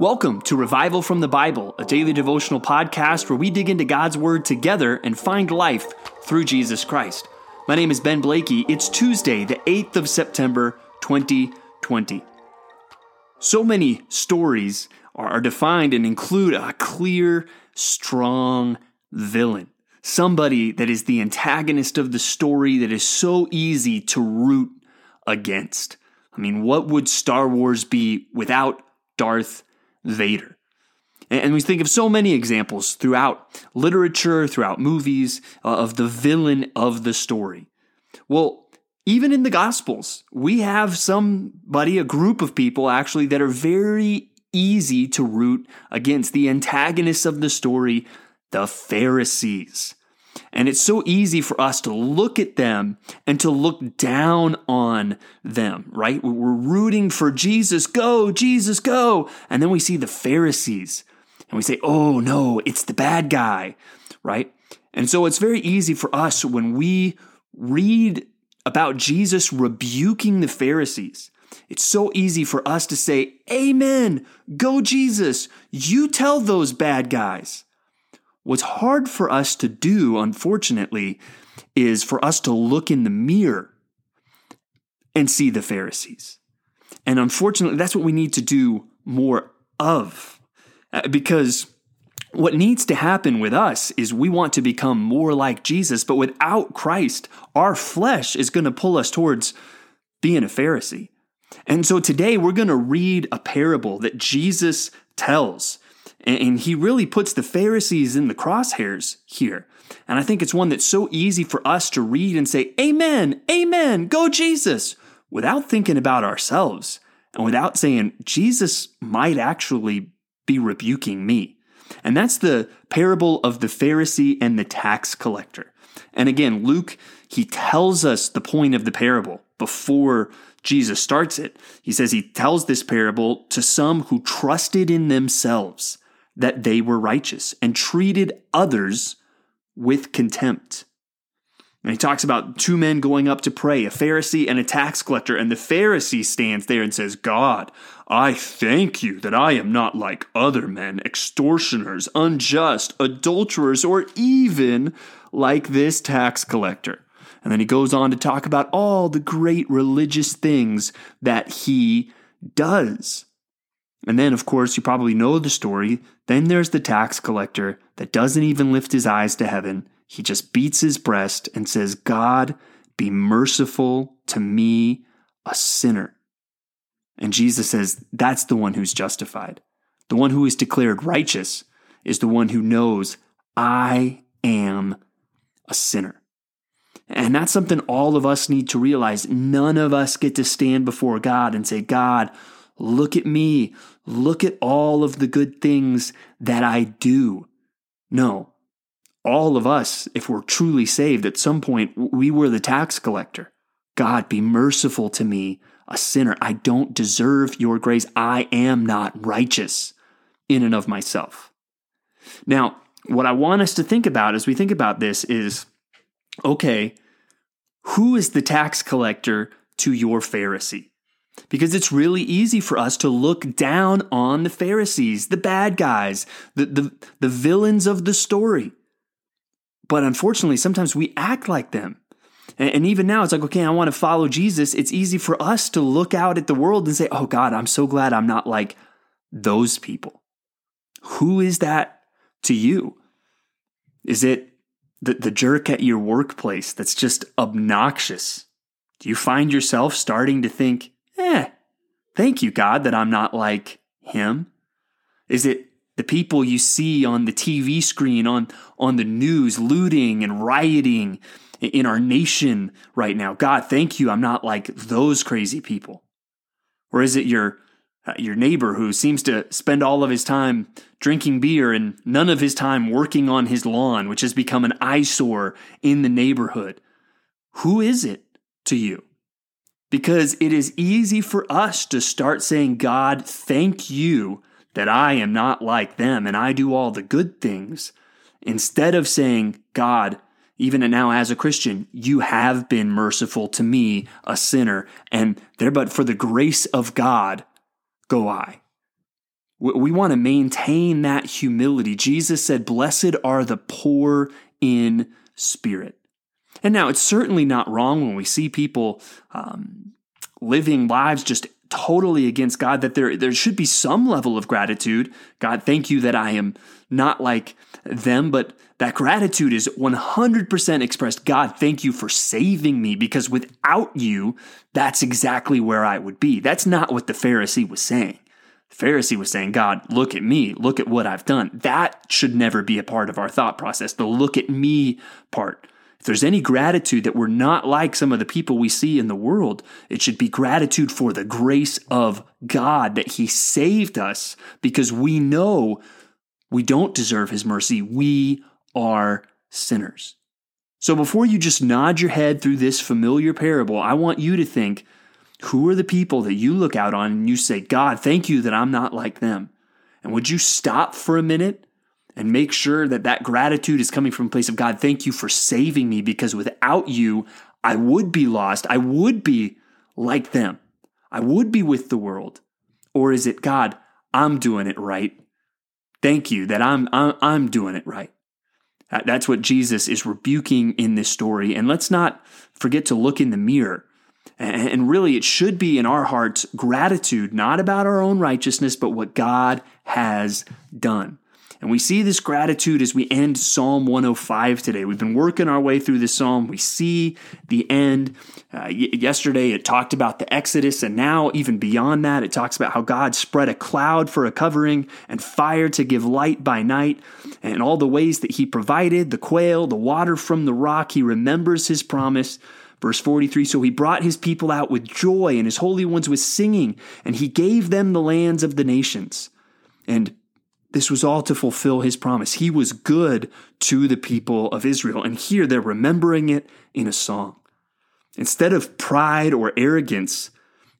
Welcome to Revival from the Bible, a daily devotional podcast where we dig into God's Word together and find life through Jesus Christ. My name is Ben Blakey. It's Tuesday, the 8th of September, 2020. So many stories are defined and include a clear, strong villain. Somebody that is the antagonist of the story that is so easy to root against. I mean, what would Star Wars be without Darth Vader. And we think of so many examples throughout literature, throughout movies, uh, of the villain of the story. Well, even in the Gospels, we have somebody, a group of people actually, that are very easy to root against the antagonists of the story, the Pharisees. And it's so easy for us to look at them and to look down on them, right? We're rooting for Jesus, go, Jesus, go. And then we see the Pharisees and we say, oh no, it's the bad guy, right? And so it's very easy for us when we read about Jesus rebuking the Pharisees. It's so easy for us to say, Amen, go Jesus, you tell those bad guys. What's hard for us to do, unfortunately, is for us to look in the mirror and see the Pharisees. And unfortunately, that's what we need to do more of. Uh, because what needs to happen with us is we want to become more like Jesus, but without Christ, our flesh is going to pull us towards being a Pharisee. And so today we're going to read a parable that Jesus tells and he really puts the Pharisees in the crosshairs here. And I think it's one that's so easy for us to read and say, Amen, Amen, go Jesus, without thinking about ourselves and without saying, Jesus might actually be rebuking me. And that's the parable of the Pharisee and the tax collector. And again, Luke, he tells us the point of the parable before Jesus starts it. He says he tells this parable to some who trusted in themselves that they were righteous and treated others with contempt. And he talks about two men going up to pray, a Pharisee and a tax collector. And the Pharisee stands there and says, God, I thank you that I am not like other men, extortioners, unjust, adulterers, or even like this tax collector. And then he goes on to talk about all the great religious things that he does. And then, of course, you probably know the story. Then there's the tax collector that doesn't even lift his eyes to heaven. He just beats his breast and says, God, be merciful to me, a sinner. And Jesus says, that's the one who's justified. The one who is declared righteous is the one who knows, I am a sinner. And that's something all of us need to realize. None of us get to stand before God and say, God, Look at me. Look at all of the good things that I do. No, all of us, if we're truly saved, at some point, we were the tax collector. God, be merciful to me, a sinner. I don't deserve your grace. I am not righteous in and of myself. Now, what I want us to think about as we think about this is okay, who is the tax collector to your Pharisee? Because it's really easy for us to look down on the Pharisees, the bad guys, the, the, the villains of the story. But unfortunately, sometimes we act like them. And, and even now, it's like, okay, I want to follow Jesus. It's easy for us to look out at the world and say, oh God, I'm so glad I'm not like those people. Who is that to you? Is it the, the jerk at your workplace that's just obnoxious? Do you find yourself starting to think, eh, thank you, God, that I'm not like him? Is it the people you see on the TV screen, on, on the news, looting and rioting in our nation right now? God, thank you, I'm not like those crazy people. Or is it your uh, your neighbor who seems to spend all of his time drinking beer and none of his time working on his lawn, which has become an eyesore in the neighborhood? Who is it to you? Because it is easy for us to start saying, God, thank you that I am not like them and I do all the good things, instead of saying, God, even now as a Christian, you have been merciful to me, a sinner, and there but for the grace of God go I. We want to maintain that humility. Jesus said, Blessed are the poor in spirit. And now it's certainly not wrong when we see people um, living lives just totally against God, that there, there should be some level of gratitude. God, thank you that I am not like them, but that gratitude is 100% expressed. God, thank you for saving me because without you, that's exactly where I would be. That's not what the Pharisee was saying. The Pharisee was saying, God, look at me, look at what I've done. That should never be a part of our thought process, the look at me part. If there's any gratitude that we're not like some of the people we see in the world, it should be gratitude for the grace of God that He saved us because we know we don't deserve His mercy. We are sinners. So before you just nod your head through this familiar parable, I want you to think who are the people that you look out on and you say, God, thank you that I'm not like them? And would you stop for a minute and make sure that that gratitude is coming from a place of God, thank you for saving me because without you, I would be lost. I would be like them. I would be with the world. Or is it God, I'm doing it right. Thank you that I'm, I'm, I'm doing it right. That's what Jesus is rebuking in this story. And let's not forget to look in the mirror. And really, it should be in our hearts gratitude, not about our own righteousness, but what God has done. And we see this gratitude as we end Psalm 105 today. We've been working our way through this psalm. We see the end. Uh, y- yesterday, it talked about the Exodus, and now, even beyond that, it talks about how God spread a cloud for a covering and fire to give light by night, and all the ways that He provided the quail, the water from the rock. He remembers His promise. Verse 43 So he brought his people out with joy, and his holy ones with singing, and he gave them the lands of the nations. And this was all to fulfill his promise. He was good to the people of Israel. And here they're remembering it in a song. Instead of pride or arrogance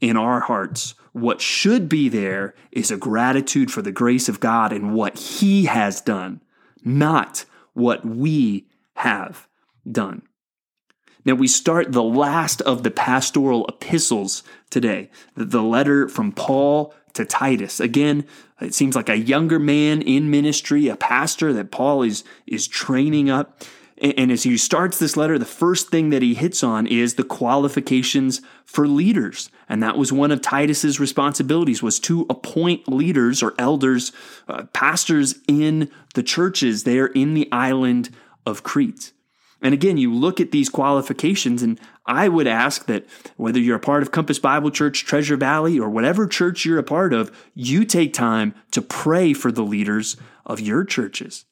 in our hearts, what should be there is a gratitude for the grace of God and what he has done, not what we have done. Now, we start the last of the pastoral epistles today, the letter from Paul to Titus. Again, it seems like a younger man in ministry, a pastor that Paul is, is training up. And as he starts this letter, the first thing that he hits on is the qualifications for leaders. And that was one of Titus's responsibilities was to appoint leaders or elders, uh, pastors in the churches there in the island of Crete. And again, you look at these qualifications, and I would ask that whether you're a part of Compass Bible Church, Treasure Valley, or whatever church you're a part of, you take time to pray for the leaders of your churches.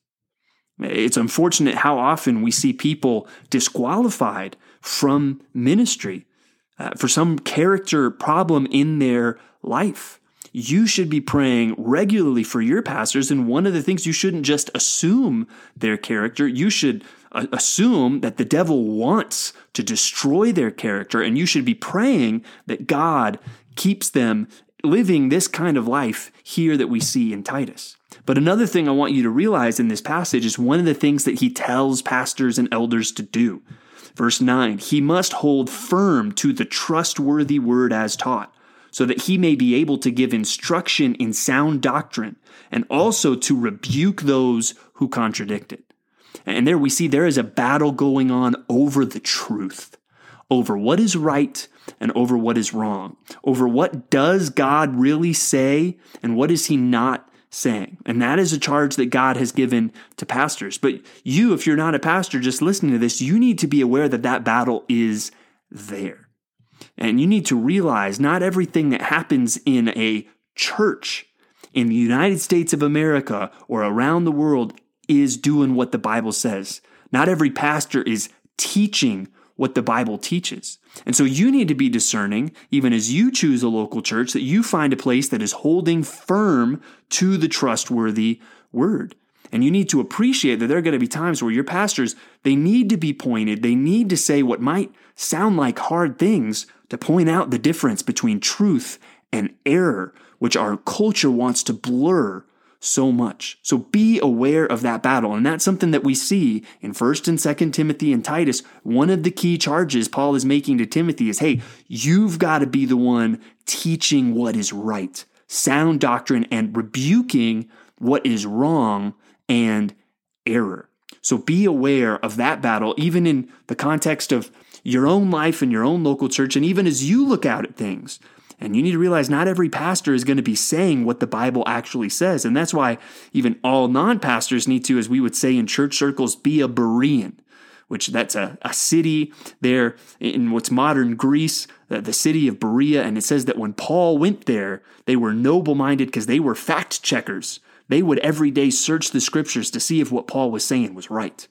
It's unfortunate how often we see people disqualified from ministry uh, for some character problem in their life. You should be praying regularly for your pastors. And one of the things you shouldn't just assume their character, you should assume that the devil wants to destroy their character, and you should be praying that God keeps them living this kind of life here that we see in Titus. But another thing I want you to realize in this passage is one of the things that he tells pastors and elders to do. Verse 9, he must hold firm to the trustworthy word as taught, so that he may be able to give instruction in sound doctrine and also to rebuke those who contradict it. And there we see there is a battle going on over the truth, over what is right and over what is wrong, over what does God really say and what is he not saying. And that is a charge that God has given to pastors. But you, if you're not a pastor just listening to this, you need to be aware that that battle is there. And you need to realize not everything that happens in a church in the United States of America or around the world is doing what the Bible says. Not every pastor is teaching what the Bible teaches. And so you need to be discerning, even as you choose a local church, that you find a place that is holding firm to the trustworthy word. And you need to appreciate that there are going to be times where your pastors, they need to be pointed. They need to say what might sound like hard things to point out the difference between truth and error, which our culture wants to blur so much. So be aware of that battle. And that's something that we see in 1st and 2nd Timothy and Titus. One of the key charges Paul is making to Timothy is, hey, you've got to be the one teaching what is right. sound doctrine and rebuking what is wrong and error. So be aware of that battle, even in the context of your own life and your own local church, and even as you look out at things. And you need to realize not every pastor is going to be saying what the Bible actually says. And that's why even all non pastors need to, as we would say in church circles, be a Berean, which that's a, a city there in what's modern Greece, the, city of Berea. And it says that when Paul went there, they were noble minded because they were fact checkers. They would every day search the scriptures to see if what Paul was saying was right.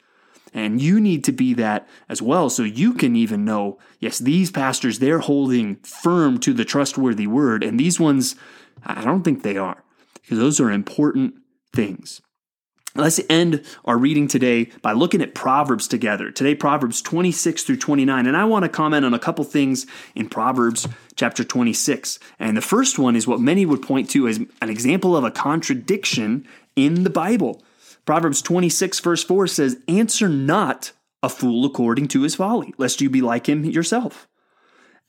And you need to be that as well. So you can even know, yes, these pastors, they're holding firm to the trustworthy word. And these ones, I don't think they are, because those are important things. Let's end our reading today by looking at Proverbs together. Today, Proverbs 26 through 29. And I want to comment on a couple things in Proverbs chapter 26. And the first one is what many would point to as an example of a contradiction in the Bible. Proverbs 26, verse 4 says, Answer not a fool according to his folly, lest you be like him yourself.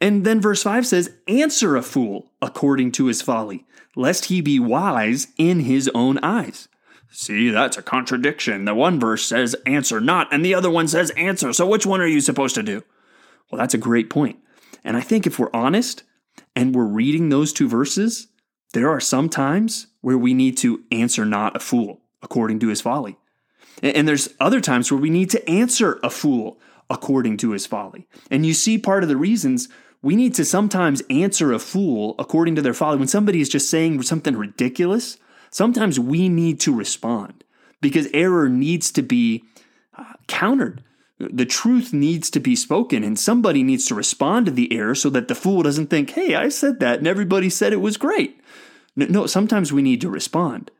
And then verse 5 says, Answer a fool according to his folly, lest he be wise in his own eyes. See, that's a contradiction. The one verse says, Answer not, and the other one says, Answer. So which one are you supposed to do? Well, that's a great point. And I think if we're honest and we're reading those two verses, there are some times where we need to answer not a fool according to his folly. And there's other times where we need to answer a fool according to his folly. And you see part of the reasons we need to sometimes answer a fool according to their folly. When somebody is just saying something ridiculous, sometimes we need to respond because error needs to be uh, countered. The truth needs to be spoken, and somebody needs to respond to the error so that the fool doesn't think, hey, I said that and everybody said it was great. No, sometimes we need to respond.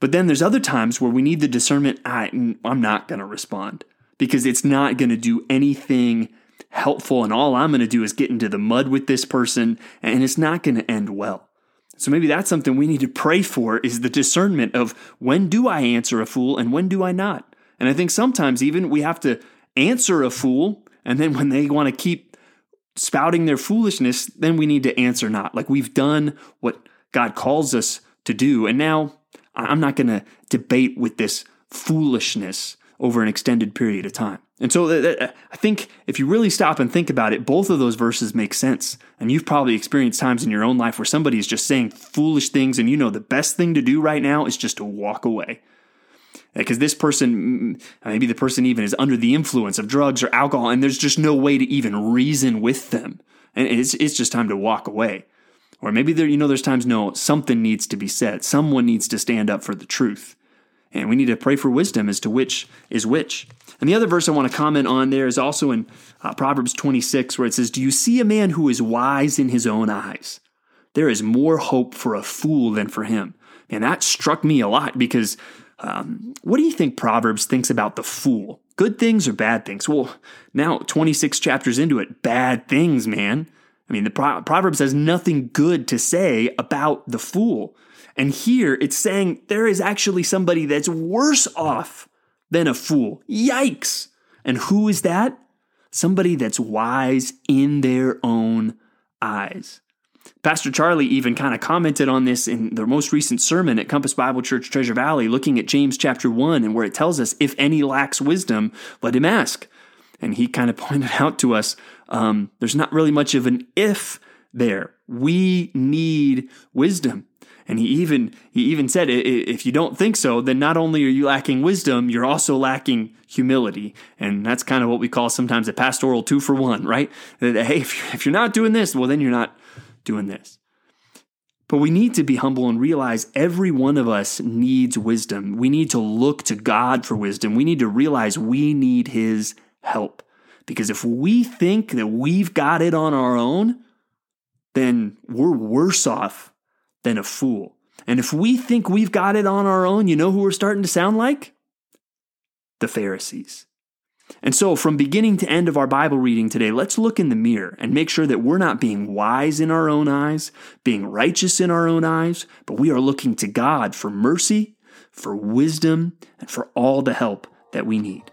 But then there's other times where we need the discernment I, I'm not going to respond because it's not going to do anything helpful. And all I'm going to do is get into the mud with this person and it's not going to end well. So maybe that's something we need to pray for is the discernment of when do I answer a fool and when do I not? And I think sometimes even we have to answer a fool and then when they want to keep spouting their foolishness, then we need to answer not. Like we've done what God calls us to do. And now I'm not going to debate with this foolishness over an extended period of time. And so uh, uh, I think if you really stop and think about it, both of those verses make sense. And you've probably experienced times in your own life where somebody is just saying foolish things, and you know the best thing to do right now is just to walk away. Uh, because this person, maybe the person even is under the influence of drugs or alcohol, and there's just no way to even reason with them. And it's, it's just time to walk away. Or maybe there, you know, there's times no, something needs to be said. Someone needs to stand up for the truth. And we need to pray for wisdom as to which is which. And the other verse I want to comment on there is also in uh, Proverbs 26, where it says, Do you see a man who is wise in his own eyes? There is more hope for a fool than for him. And that struck me a lot because um, what do you think Proverbs thinks about the fool? Good things or bad things? Well, now 26 chapters into it, bad things, man. I mean, the Pro- Proverbs has nothing good to say about the fool. And here it's saying there is actually somebody that's worse off than a fool. Yikes. And who is that? Somebody that's wise in their own eyes. Pastor Charlie even kind of commented on this in the most recent sermon at Compass Bible Church Treasure Valley, looking at James chapter 1, and where it tells us, if any lacks wisdom, let him ask. And he kind of pointed out to us um, there's not really much of an if there. We need wisdom. And he even he even said, if you don't think so, then not only are you lacking wisdom, you're also lacking humility. And that's kind of what we call sometimes a pastoral two for one, right? That, hey, if you're not doing this, well, then you're not doing this. But we need to be humble and realize every one of us needs wisdom. We need to look to God for wisdom. We need to realize we need His help. Because if we think that we've got it on our own, then we're worse off than a fool. And if we think we've got it on our own, you know who we're starting to sound like? The Pharisees. And so, from beginning to end of our Bible reading today, let's look in the mirror and make sure that we're not being wise in our own eyes, being righteous in our own eyes, but we are looking to God for mercy, for wisdom, and for all the help that we need.